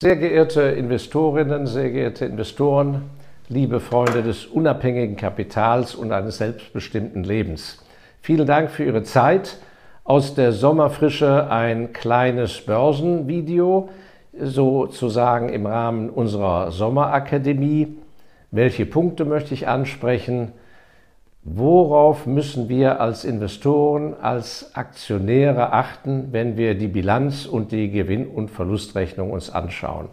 Sehr geehrte Investorinnen, sehr geehrte Investoren, liebe Freunde des unabhängigen Kapitals und eines selbstbestimmten Lebens. Vielen Dank für Ihre Zeit. Aus der Sommerfrische ein kleines Börsenvideo, sozusagen im Rahmen unserer Sommerakademie. Welche Punkte möchte ich ansprechen? Worauf müssen wir als Investoren, als Aktionäre achten, wenn wir die Bilanz und die Gewinn- und Verlustrechnung uns anschauen?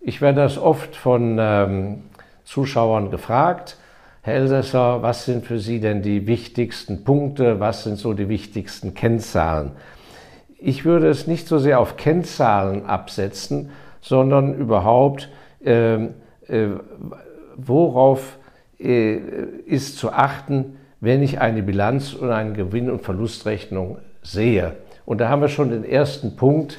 Ich werde das oft von ähm, Zuschauern gefragt. Herr Elsässer, was sind für Sie denn die wichtigsten Punkte? Was sind so die wichtigsten Kennzahlen? Ich würde es nicht so sehr auf Kennzahlen absetzen, sondern überhaupt, äh, äh, worauf ist zu achten, wenn ich eine Bilanz und eine Gewinn- und Verlustrechnung sehe. Und da haben wir schon den ersten Punkt.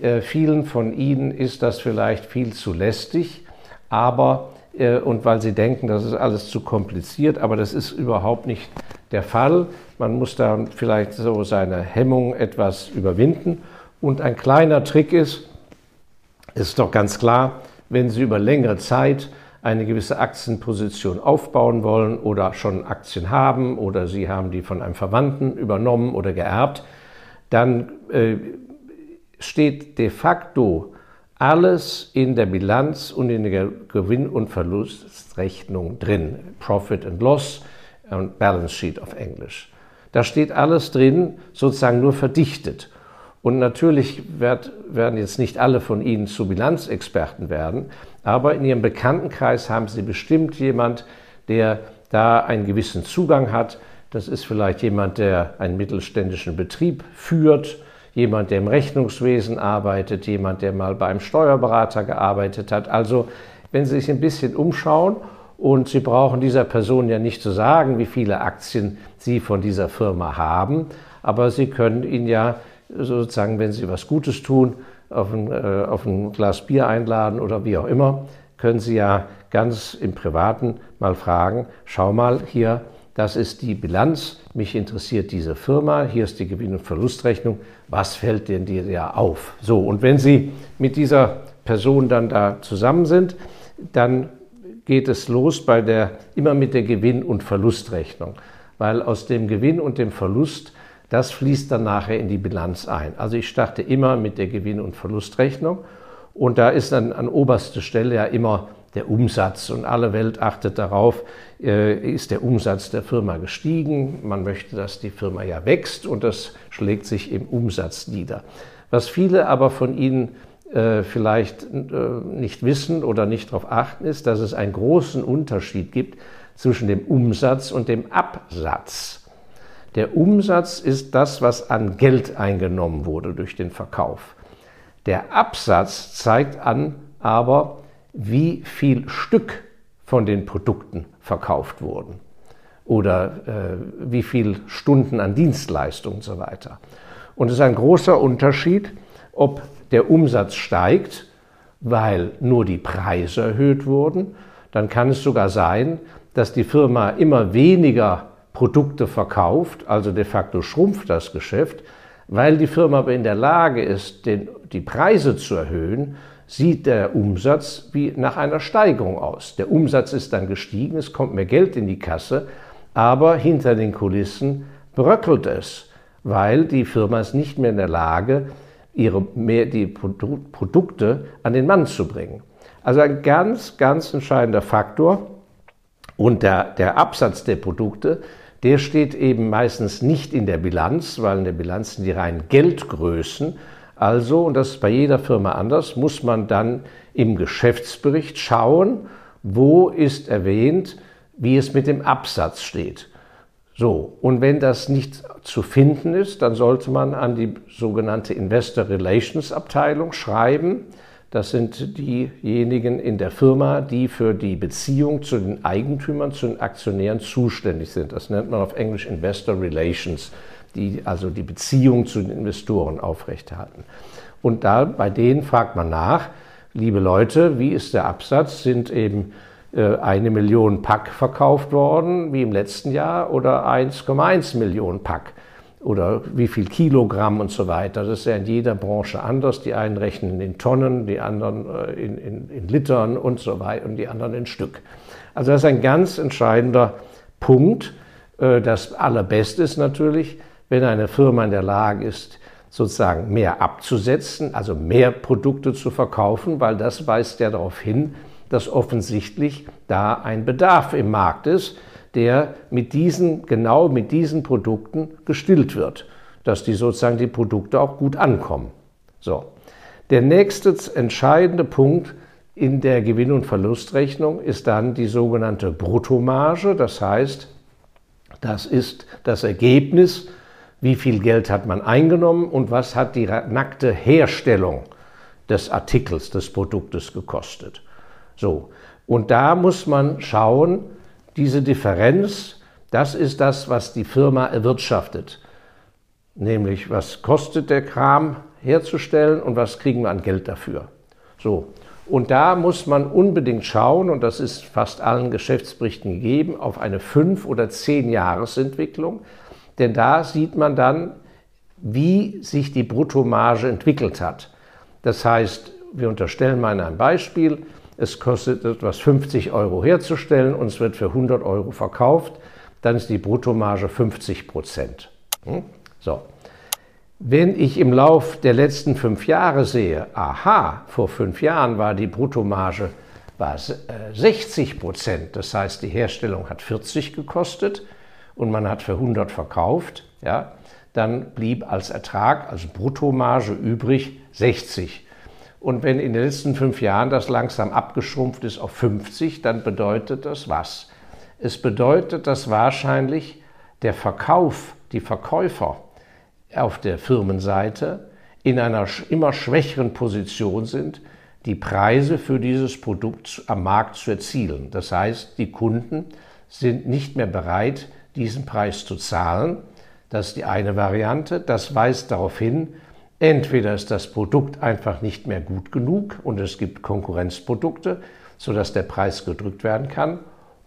Äh, vielen von Ihnen ist das vielleicht viel zu lästig, aber äh, und weil sie denken, das ist alles zu kompliziert, aber das ist überhaupt nicht der Fall. Man muss da vielleicht so seine Hemmung etwas überwinden. Und ein kleiner Trick ist, ist doch ganz klar, wenn Sie über längere Zeit eine gewisse Aktienposition aufbauen wollen oder schon Aktien haben oder Sie haben die von einem Verwandten übernommen oder geerbt, dann äh, steht de facto alles in der Bilanz und in der Gewinn- und Verlustrechnung drin. Profit and Loss und Balance Sheet auf Englisch. Da steht alles drin, sozusagen nur verdichtet. Und natürlich wird, werden jetzt nicht alle von Ihnen zu Bilanzexperten werden, aber in Ihrem Bekanntenkreis haben Sie bestimmt jemand, der da einen gewissen Zugang hat. Das ist vielleicht jemand, der einen mittelständischen Betrieb führt, jemand, der im Rechnungswesen arbeitet, jemand, der mal beim Steuerberater gearbeitet hat. Also wenn Sie sich ein bisschen umschauen und Sie brauchen dieser Person ja nicht zu sagen, wie viele Aktien Sie von dieser Firma haben, aber Sie können ihn ja sozusagen, wenn Sie was Gutes tun, auf ein, äh, auf ein Glas Bier einladen oder wie auch immer, können Sie ja ganz im Privaten mal fragen, schau mal hier, das ist die Bilanz, mich interessiert diese Firma, hier ist die Gewinn- und Verlustrechnung, was fällt denn dir ja auf? So, und wenn Sie mit dieser Person dann da zusammen sind, dann geht es los bei der, immer mit der Gewinn- und Verlustrechnung, weil aus dem Gewinn und dem Verlust das fließt dann nachher in die Bilanz ein. Also ich starte immer mit der Gewinn- und Verlustrechnung und da ist dann an oberster Stelle ja immer der Umsatz und alle Welt achtet darauf, äh, ist der Umsatz der Firma gestiegen. Man möchte, dass die Firma ja wächst und das schlägt sich im Umsatz nieder. Was viele aber von Ihnen äh, vielleicht äh, nicht wissen oder nicht darauf achten, ist, dass es einen großen Unterschied gibt zwischen dem Umsatz und dem Absatz. Der Umsatz ist das, was an Geld eingenommen wurde durch den Verkauf. Der Absatz zeigt an aber, wie viel Stück von den Produkten verkauft wurden oder äh, wie viel Stunden an Dienstleistung und so weiter. Und es ist ein großer Unterschied, ob der Umsatz steigt, weil nur die Preise erhöht wurden. Dann kann es sogar sein, dass die Firma immer weniger Produkte verkauft, also de facto schrumpft das Geschäft. Weil die Firma aber in der Lage ist, den, die Preise zu erhöhen, sieht der Umsatz wie nach einer Steigerung aus. Der Umsatz ist dann gestiegen, es kommt mehr Geld in die Kasse, aber hinter den Kulissen bröckelt es, weil die Firma ist nicht mehr in der Lage, ihre, mehr die Produkte an den Mann zu bringen. Also ein ganz, ganz entscheidender Faktor. Und der, der Absatz der Produkte der steht eben meistens nicht in der Bilanz, weil in der Bilanz sind die reinen Geldgrößen. Also, und das ist bei jeder Firma anders, muss man dann im Geschäftsbericht schauen, wo ist erwähnt, wie es mit dem Absatz steht. So, und wenn das nicht zu finden ist, dann sollte man an die sogenannte Investor Relations Abteilung schreiben das sind diejenigen in der Firma, die für die Beziehung zu den Eigentümern, zu den Aktionären zuständig sind. Das nennt man auf Englisch Investor Relations, die also die Beziehung zu den Investoren aufrechterhalten. Und da bei denen fragt man nach, liebe Leute, wie ist der Absatz? Sind eben äh, eine Million Pack verkauft worden, wie im letzten Jahr, oder 1,1 Millionen Pack? Oder wie viel Kilogramm und so weiter. Das ist ja in jeder Branche anders. Die einen rechnen in Tonnen, die anderen äh, in, in, in Litern und so weiter und die anderen in Stück. Also das ist ein ganz entscheidender Punkt. Äh, das Allerbeste ist natürlich, wenn eine Firma in der Lage ist, sozusagen mehr abzusetzen, also mehr Produkte zu verkaufen, weil das weist ja darauf hin, dass offensichtlich da ein Bedarf im Markt ist, der mit diesen, genau mit diesen Produkten gestillt wird, dass die sozusagen die Produkte auch gut ankommen. So. Der nächste entscheidende Punkt in der Gewinn- und Verlustrechnung ist dann die sogenannte Bruttomarge. Das heißt, das ist das Ergebnis, wie viel Geld hat man eingenommen und was hat die nackte Herstellung des Artikels, des Produktes gekostet. So. Und da muss man schauen, diese Differenz, das ist das, was die Firma erwirtschaftet. Nämlich, was kostet der Kram herzustellen und was kriegen wir an Geld dafür. So. Und da muss man unbedingt schauen, und das ist fast allen Geschäftsberichten gegeben, auf eine fünf- oder zehn Jahresentwicklung. Denn da sieht man dann, wie sich die Bruttomarge entwickelt hat. Das heißt, wir unterstellen mal ein Beispiel, es kostet etwas 50 Euro herzustellen und es wird für 100 Euro verkauft, dann ist die Bruttomarge 50 Prozent. Hm? So. Wenn ich im Lauf der letzten fünf Jahre sehe, aha, vor fünf Jahren war die Bruttomarge war 60 äh, Prozent, das heißt, die Herstellung hat 40 gekostet und man hat für 100 verkauft, ja, dann blieb als Ertrag, als Bruttomarge übrig 60. Und wenn in den letzten fünf Jahren das langsam abgeschrumpft ist auf 50, dann bedeutet das was? Es bedeutet, dass wahrscheinlich der Verkauf, die Verkäufer auf der Firmenseite in einer immer schwächeren Position sind, die Preise für dieses Produkt am Markt zu erzielen. Das heißt, die Kunden sind nicht mehr bereit, diesen Preis zu zahlen. Das ist die eine Variante. Das weist darauf hin, entweder ist das Produkt einfach nicht mehr gut genug und es gibt Konkurrenzprodukte, sodass der Preis gedrückt werden kann,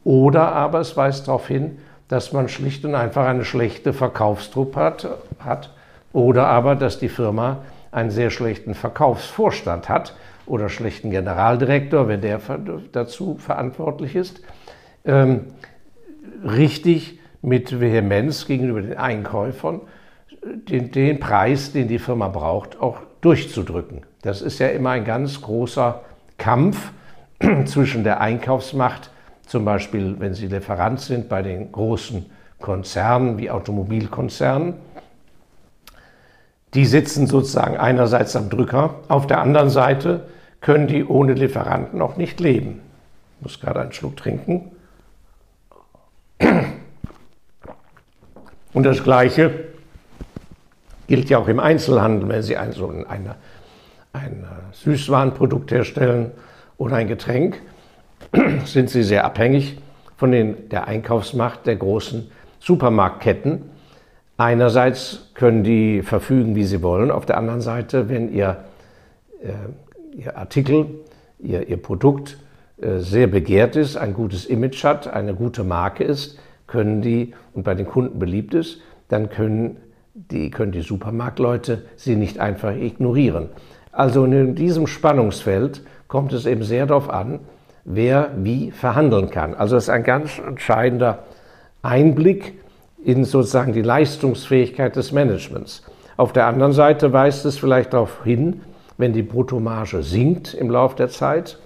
oder aber es weist darauf hin, dass man schlicht und einfach eine schlechte Verkaufstruppe hat, hat oder aber, dass die Firma einen sehr schlechten Verkaufsvorstand hat oder schlechten Generaldirektor, wenn der dazu verantwortlich ist, ähm, richtig mit Vehemenz gegenüber den Einkäufern den, den Preis, den die Firma braucht, auch durchzudrücken. Das ist ja immer ein ganz großer Kampf zwischen der Einkaufsmacht, zum Beispiel wenn Sie Lieferant sind bei den großen Konzernen wie Automobilkonzernen. Die sitzen sozusagen einerseits am Drücker, auf der anderen Seite können die ohne Lieferanten auch nicht leben. Ich muss gerade einen Schluck trinken. Und das Gleiche gilt ja auch im Einzelhandel, wenn Sie ein, so ein, eine, ein Süßwarenprodukt herstellen oder ein Getränk, sind Sie sehr abhängig von den, der Einkaufsmacht der großen Supermarktketten. Einerseits können die verfügen, wie sie wollen, auf der anderen Seite, wenn ihr, äh, ihr Artikel, ihr, ihr Produkt äh, sehr begehrt ist, ein gutes Image hat, eine gute Marke ist, können die und bei den Kunden beliebt ist, dann können die, können die Supermarktleute sie nicht einfach ignorieren. Also in diesem Spannungsfeld kommt es eben sehr darauf an, wer wie verhandeln kann. Also es ist ein ganz entscheidender Einblick in sozusagen die Leistungsfähigkeit des Managements. Auf der anderen Seite weist es vielleicht darauf hin, wenn die Bruttomarge sinkt im Laufe der Zeit,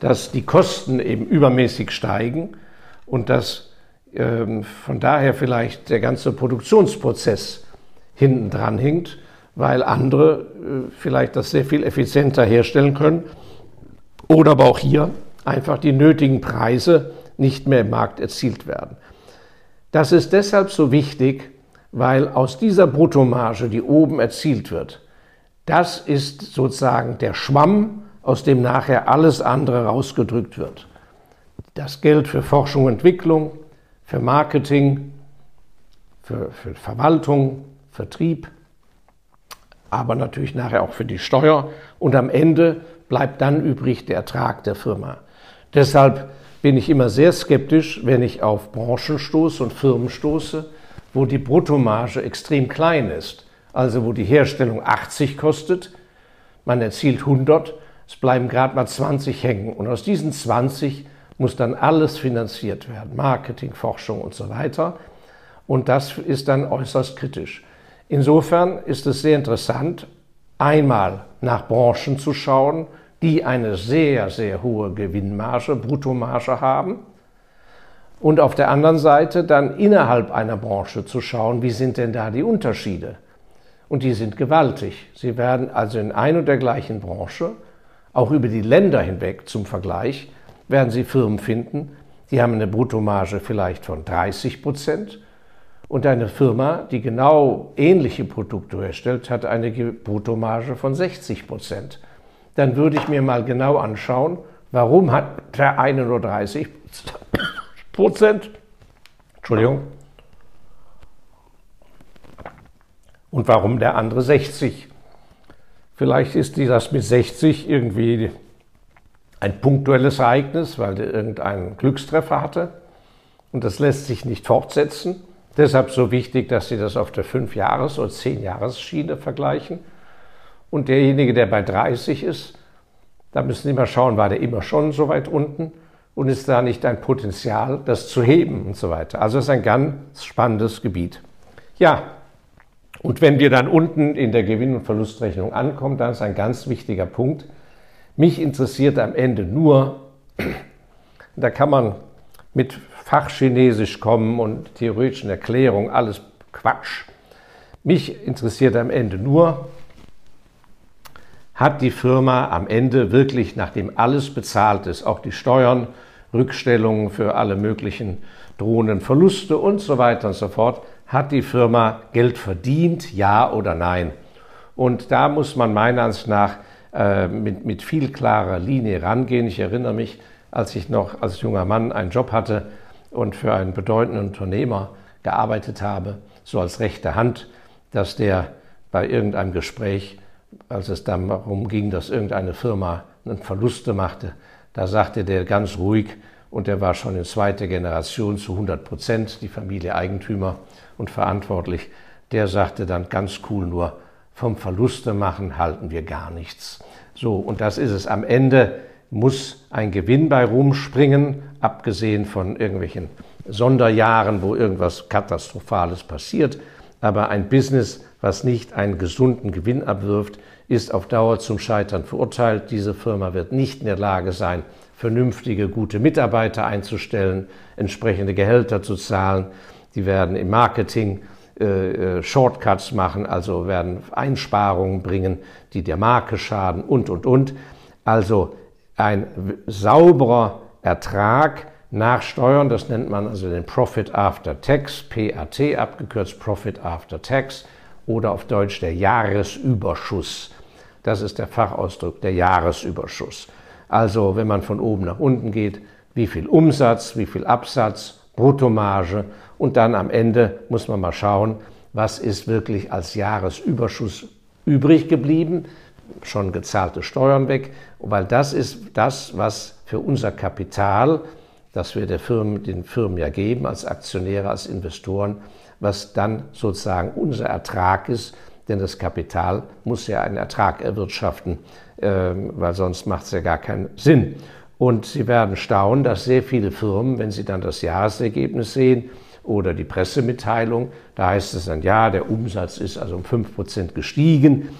dass die Kosten eben übermäßig steigen und dass von daher vielleicht der ganze Produktionsprozess hinten dran hinkt, weil andere äh, vielleicht das sehr viel effizienter herstellen können oder aber auch hier einfach die nötigen Preise nicht mehr im Markt erzielt werden. Das ist deshalb so wichtig, weil aus dieser Bruttomarge, die oben erzielt wird, das ist sozusagen der Schwamm, aus dem nachher alles andere rausgedrückt wird. Das Geld für Forschung und Entwicklung, für Marketing, für, für Verwaltung, Vertrieb, aber natürlich nachher auch für die Steuer. Und am Ende bleibt dann übrig der Ertrag der Firma. Deshalb bin ich immer sehr skeptisch, wenn ich auf Branchen stoße und Firmen stoße, wo die Bruttomarge extrem klein ist, also wo die Herstellung 80 kostet, man erzielt 100, es bleiben gerade mal 20 hängen und aus diesen 20 muss dann alles finanziert werden, Marketing, Forschung und so weiter. Und das ist dann äußerst kritisch. Insofern ist es sehr interessant, einmal nach Branchen zu schauen, die eine sehr, sehr hohe Gewinnmarge, Bruttomarge haben. Und auf der anderen Seite dann innerhalb einer Branche zu schauen, wie sind denn da die Unterschiede? Und die sind gewaltig. Sie werden also in ein und der gleichen Branche, auch über die Länder hinweg zum Vergleich, werden Sie Firmen finden, die haben eine Bruttomarge vielleicht von 30 Prozent und eine Firma, die genau ähnliche Produkte herstellt, hat eine Bruttomarge von 60 Prozent. Dann würde ich mir mal genau anschauen, warum hat der eine nur 30 Prozent? Entschuldigung. Und warum der andere 60? Vielleicht ist das mit 60 irgendwie ein punktuelles Ereignis, weil der irgendeinen Glückstreffer hatte. Und das lässt sich nicht fortsetzen. Deshalb so wichtig, dass Sie das auf der 5-Jahres- oder 10-Jahres-Schiene vergleichen. Und derjenige, der bei 30 ist, da müssen Sie mal schauen, war der immer schon so weit unten und ist da nicht ein Potenzial, das zu heben und so weiter. Also es ist ein ganz spannendes Gebiet. Ja, und wenn wir dann unten in der Gewinn- und Verlustrechnung ankommen, dann ist ein ganz wichtiger Punkt. Mich interessiert am Ende nur, da kann man mit Fachchinesisch kommen und theoretischen Erklärungen, alles Quatsch. Mich interessiert am Ende nur, hat die Firma am Ende wirklich, nachdem alles bezahlt ist, auch die Steuern, Rückstellungen für alle möglichen drohenden Verluste und so weiter und so fort, hat die Firma Geld verdient, ja oder nein? Und da muss man meiner Ansicht nach äh, mit, mit viel klarer Linie rangehen. Ich erinnere mich, als ich noch als junger Mann einen Job hatte, und für einen bedeutenden Unternehmer gearbeitet habe, so als rechte Hand, dass der bei irgendeinem Gespräch, als es darum ging, dass irgendeine Firma einen Verluste machte, da sagte der ganz ruhig, und der war schon in zweiter Generation zu 100 Prozent, die Familie Eigentümer und verantwortlich, der sagte dann ganz cool nur, vom Verluste machen halten wir gar nichts. So, und das ist es am Ende muss ein Gewinn bei rumspringen, abgesehen von irgendwelchen Sonderjahren, wo irgendwas Katastrophales passiert. Aber ein Business, was nicht einen gesunden Gewinn abwirft, ist auf Dauer zum Scheitern verurteilt. Diese Firma wird nicht in der Lage sein, vernünftige, gute Mitarbeiter einzustellen, entsprechende Gehälter zu zahlen. Die werden im Marketing Shortcuts machen, also werden Einsparungen bringen, die der Marke schaden und, und, und. Also ein sauberer Ertrag nach Steuern, das nennt man also den Profit After Tax, PAT abgekürzt, Profit After Tax oder auf Deutsch der Jahresüberschuss. Das ist der Fachausdruck, der Jahresüberschuss. Also wenn man von oben nach unten geht, wie viel Umsatz, wie viel Absatz, Bruttomarge. Und dann am Ende muss man mal schauen, was ist wirklich als Jahresüberschuss übrig geblieben, schon gezahlte Steuern weg, weil das ist das, was für unser Kapital, das wir der Firmen, den Firmen ja geben, als Aktionäre, als Investoren, was dann sozusagen unser Ertrag ist, denn das Kapital muss ja einen Ertrag erwirtschaften, ähm, weil sonst macht es ja gar keinen Sinn. Und Sie werden staunen, dass sehr viele Firmen, wenn Sie dann das Jahresergebnis sehen oder die Pressemitteilung, da heißt es dann, ja, der Umsatz ist also um 5% gestiegen,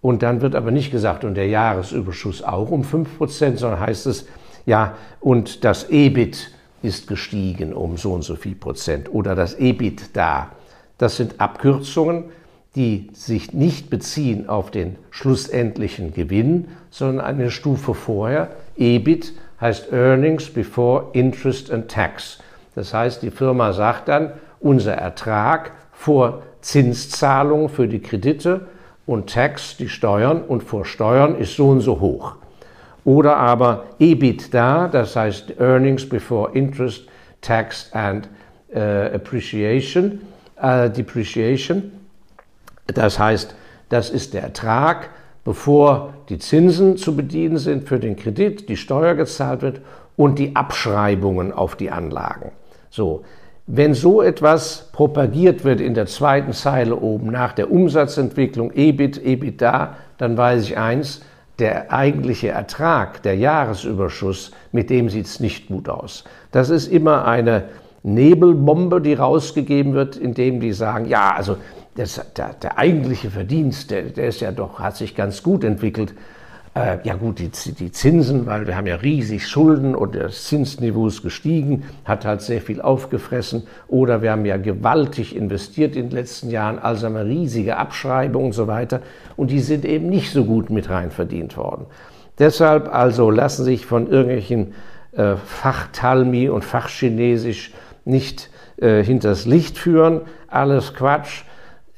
und dann wird aber nicht gesagt, und der Jahresüberschuss auch um 5%, sondern heißt es, ja, und das EBIT ist gestiegen um so und so viel Prozent oder das EBIT da. Das sind Abkürzungen, die sich nicht beziehen auf den schlussendlichen Gewinn, sondern eine Stufe vorher. EBIT heißt Earnings Before Interest and Tax. Das heißt, die Firma sagt dann, unser Ertrag vor Zinszahlungen für die Kredite und Tax, die Steuern, und vor Steuern ist so und so hoch. Oder aber EBITDA, das heißt Earnings Before Interest, Tax and uh, Appreciation, uh, Depreciation. Das heißt, das ist der Ertrag, bevor die Zinsen zu bedienen sind für den Kredit, die Steuer gezahlt wird und die Abschreibungen auf die Anlagen. So, Wenn so etwas propagiert wird in der zweiten Zeile oben nach der Umsatzentwicklung EBIT, EBITDA, dann weiß ich eins, der eigentliche Ertrag, der Jahresüberschuss, mit dem sieht es nicht gut aus. Das ist immer eine Nebelbombe, die rausgegeben wird, indem die sagen, ja, also das, der, der, eigentliche Verdienst, der, der, ist ja doch, hat sich ganz gut entwickelt. Äh, ja gut, die, die, Zinsen, weil wir haben ja riesig Schulden und das Zinsniveau ist gestiegen, hat halt sehr viel aufgefressen. Oder wir haben ja gewaltig investiert in den letzten Jahren, also haben wir riesige Abschreibungen und so weiter. Und die sind eben nicht so gut mit rein verdient worden. Deshalb also lassen sich von irgendwelchen äh, Fachtalmi und Fachchinesisch nicht äh, hinters Licht führen. Alles Quatsch.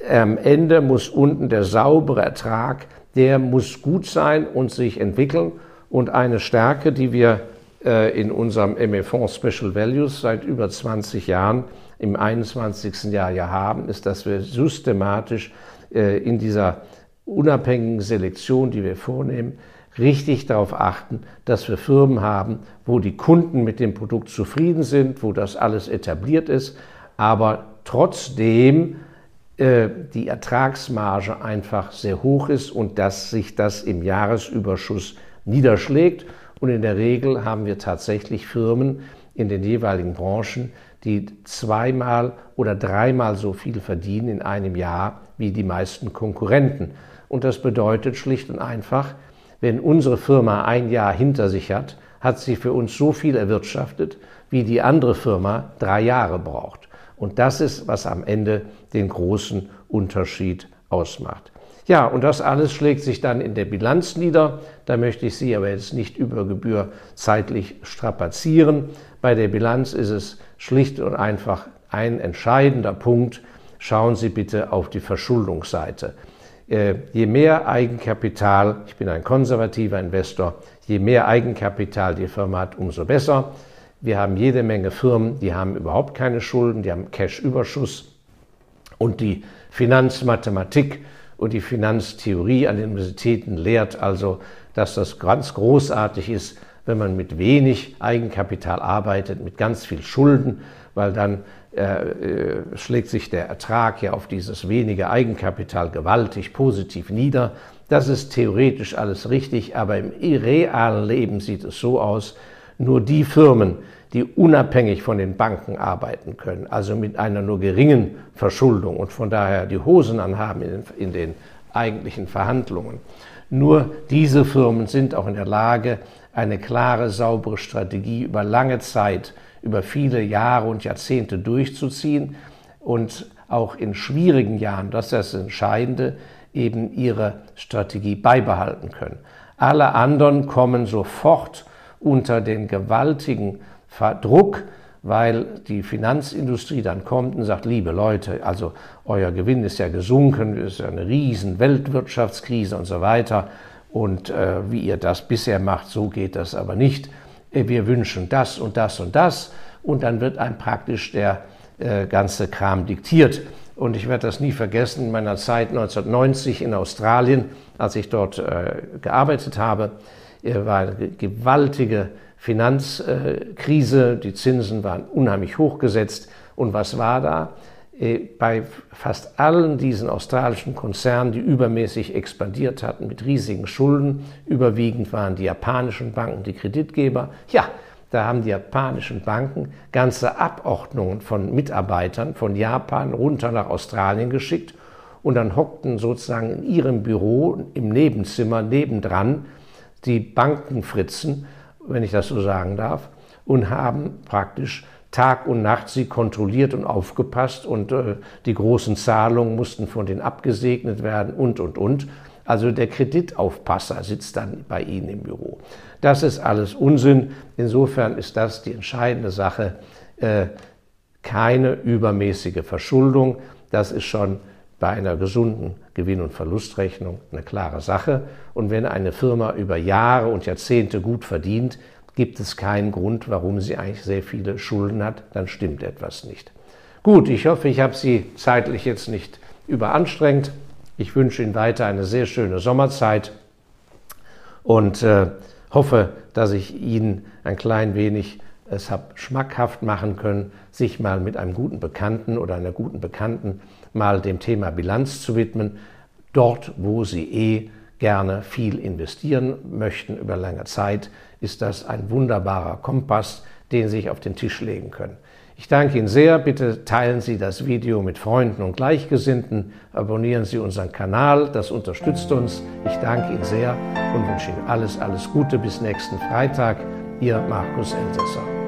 Am Ende muss unten der saubere Ertrag, der muss gut sein und sich entwickeln. Und eine Stärke, die wir äh, in unserem ME-Fonds Special Values seit über 20 Jahren im 21. Jahr ja haben, ist, dass wir systematisch äh, in dieser unabhängigen Selektion, die wir vornehmen, richtig darauf achten, dass wir Firmen haben, wo die Kunden mit dem Produkt zufrieden sind, wo das alles etabliert ist, aber trotzdem die Ertragsmarge einfach sehr hoch ist und dass sich das im Jahresüberschuss niederschlägt. Und in der Regel haben wir tatsächlich Firmen in den jeweiligen Branchen, die zweimal oder dreimal so viel verdienen in einem Jahr wie die meisten Konkurrenten. Und das bedeutet schlicht und einfach, wenn unsere Firma ein Jahr hinter sich hat, hat sie für uns so viel erwirtschaftet, wie die andere Firma drei Jahre braucht. Und das ist, was am Ende den großen Unterschied ausmacht. Ja, und das alles schlägt sich dann in der Bilanz nieder. Da möchte ich Sie aber jetzt nicht über Gebühr zeitlich strapazieren. Bei der Bilanz ist es schlicht und einfach ein entscheidender Punkt. Schauen Sie bitte auf die Verschuldungsseite. Äh, je mehr Eigenkapital, ich bin ein konservativer Investor, je mehr Eigenkapital die Firma hat, umso besser. Wir haben jede Menge Firmen, die haben überhaupt keine Schulden, die haben Cash-Überschuss. Und die Finanzmathematik und die Finanztheorie an den Universitäten lehrt also, dass das ganz großartig ist, wenn man mit wenig Eigenkapital arbeitet, mit ganz viel Schulden, weil dann äh, äh, schlägt sich der Ertrag ja auf dieses wenige Eigenkapital gewaltig positiv nieder. Das ist theoretisch alles richtig, aber im realen Leben sieht es so aus, nur die Firmen, die unabhängig von den Banken arbeiten können, also mit einer nur geringen Verschuldung und von daher die Hosen anhaben in den, in den eigentlichen Verhandlungen, nur diese Firmen sind auch in der Lage, eine klare, saubere Strategie über lange Zeit über viele Jahre und Jahrzehnte durchzuziehen und auch in schwierigen Jahren, das ist das Entscheidende, eben ihre Strategie beibehalten können. Alle anderen kommen sofort unter den gewaltigen Druck, weil die Finanzindustrie dann kommt und sagt, liebe Leute, also euer Gewinn ist ja gesunken, es ist ja eine riesen Weltwirtschaftskrise und so weiter. Und äh, wie ihr das bisher macht, so geht das aber nicht. Äh, wir wünschen das und das und das und dann wird einem praktisch der äh, ganze Kram diktiert. Und ich werde das nie vergessen, in meiner Zeit 1990 in Australien, als ich dort äh, gearbeitet habe, war eine gewaltige Finanzkrise, die Zinsen waren unheimlich hochgesetzt. Und was war da? Äh, bei fast allen diesen australischen Konzernen, die übermäßig expandiert hatten mit riesigen Schulden, überwiegend waren die japanischen Banken die Kreditgeber. Ja, da haben die japanischen Banken ganze Abordnungen von Mitarbeitern von Japan runter nach Australien geschickt und dann hockten sozusagen in ihrem Büro im Nebenzimmer nebendran die Bankenfritzen, wenn ich das so sagen darf, und haben praktisch Tag und Nacht sie kontrolliert und aufgepasst und äh, die großen Zahlungen mussten von denen abgesegnet werden und, und, und. Also der Kreditaufpasser sitzt dann bei Ihnen im Büro. Das ist alles Unsinn. Insofern ist das die entscheidende Sache. Äh, keine übermäßige Verschuldung. Das ist schon bei einer gesunden Gewinn- und Verlustrechnung eine klare Sache. Und wenn eine Firma über Jahre und Jahrzehnte gut verdient, gibt es keinen Grund, warum sie eigentlich sehr viele Schulden hat, dann stimmt etwas nicht. Gut, ich hoffe, ich habe Sie zeitlich jetzt nicht überanstrengt. Ich wünsche Ihnen weiter eine sehr schöne Sommerzeit und äh, hoffe, dass ich Ihnen ein klein wenig es habe schmackhaft machen können, sich mal mit einem guten Bekannten oder einer guten Bekannten mal dem Thema Bilanz zu widmen, dort wo Sie eh gerne viel investieren möchten über lange Zeit, ist das ein wunderbarer Kompass, den Sie sich auf den Tisch legen können. Ich danke Ihnen sehr. Bitte teilen Sie das Video mit Freunden und Gleichgesinnten. Abonnieren Sie unseren Kanal. Das unterstützt uns. Ich danke Ihnen sehr und wünsche Ihnen alles, alles Gute bis nächsten Freitag. Ihr Markus Elsässer.